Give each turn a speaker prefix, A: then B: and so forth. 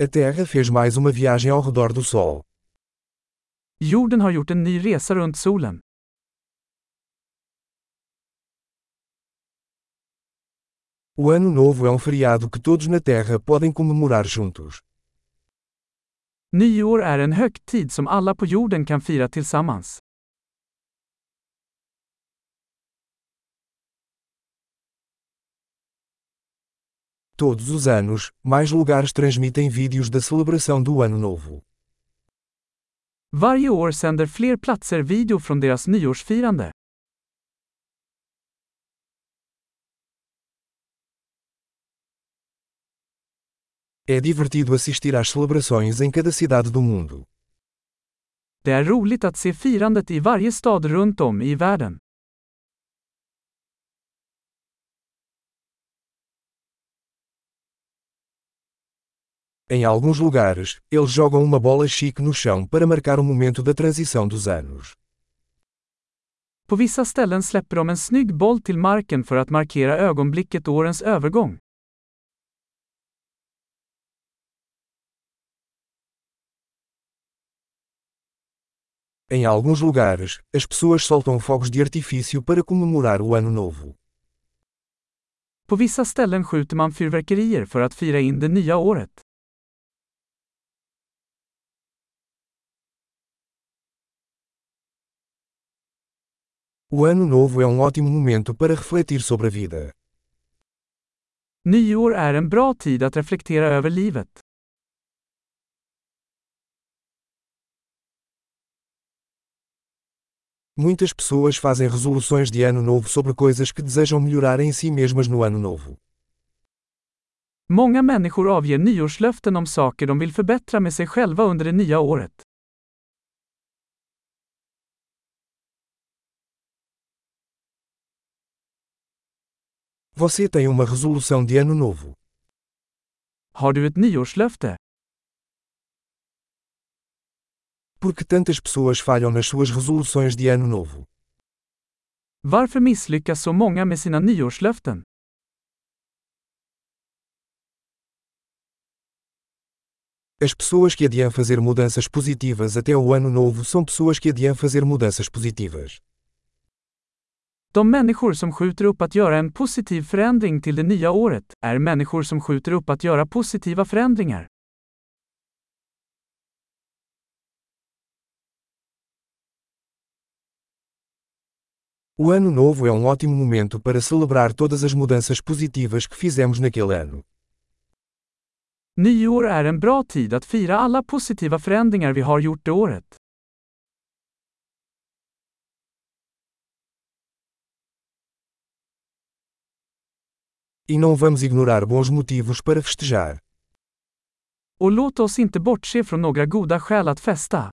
A: A Terra fez mais uma viagem ao redor do Sol.
B: Jorden har gjort en ny resa runt solen.
A: O Ano Novo é um feriado que todos na Terra podem comemorar juntos.
B: Nyår är en högtid som alla på jorden kan fira tillsammans.
A: Todos os anos, mais lugares transmitem vídeos da celebração do Ano Novo.
B: Varje år sänder fler platser video från deras nyårsfirande.
A: É divertido assistir às celebrações em cada cidade do mundo.
B: Det är roligt att se firandet i varje stad runt om i världen.
A: Em alguns lugares, eles jogam uma bola chique no chão para marcar o momento da transição dos anos.
B: På vissa ställen släpper de en snygg boll till marken för att markera ögonblicket årens övergång.
A: Em alguns lugares, as pessoas soltam fogos de artifício para comemorar o Ano Novo.
B: På vissa ställen skjuter man fyrverkerier för att fira in det nya året.
A: O Ano Novo é um ótimo momento para refletir sobre a vida.
B: Nyår är en bra tid att reflektera över livet.
A: Muitas pessoas fazem resoluções de Ano Novo sobre coisas que desejam melhorar em si mesmas no Ano Novo.
B: Många människor avger nyårslöften om saker de vill förbättra med sig själva under det nya året.
A: Você tem uma resolução de Ano Novo.
B: Har du ett nyårslöfte?
A: Por que tantas pessoas falham nas suas resoluções de Ano Novo?
B: Varför misslyckas så många med sina nyårslöften?
A: As pessoas que adiam fazer mudanças positivas até o Ano Novo são pessoas que adiam fazer mudanças positivas.
B: De människor som skjuter upp att göra en positiv förändring till det nya året är människor som skjuter upp att göra positiva förändringar.
A: O Ano Novo é um ótimo momento para celebrar todas as mudanças positivas que fizemos naquele ano.
B: Nyår är en bra tid att fira alla positiva förändringar vi har gjort det året.
A: E não vamos ignorar bons motivos para festejar.
B: Och låt oss inte bortse från några goda skäl att festa.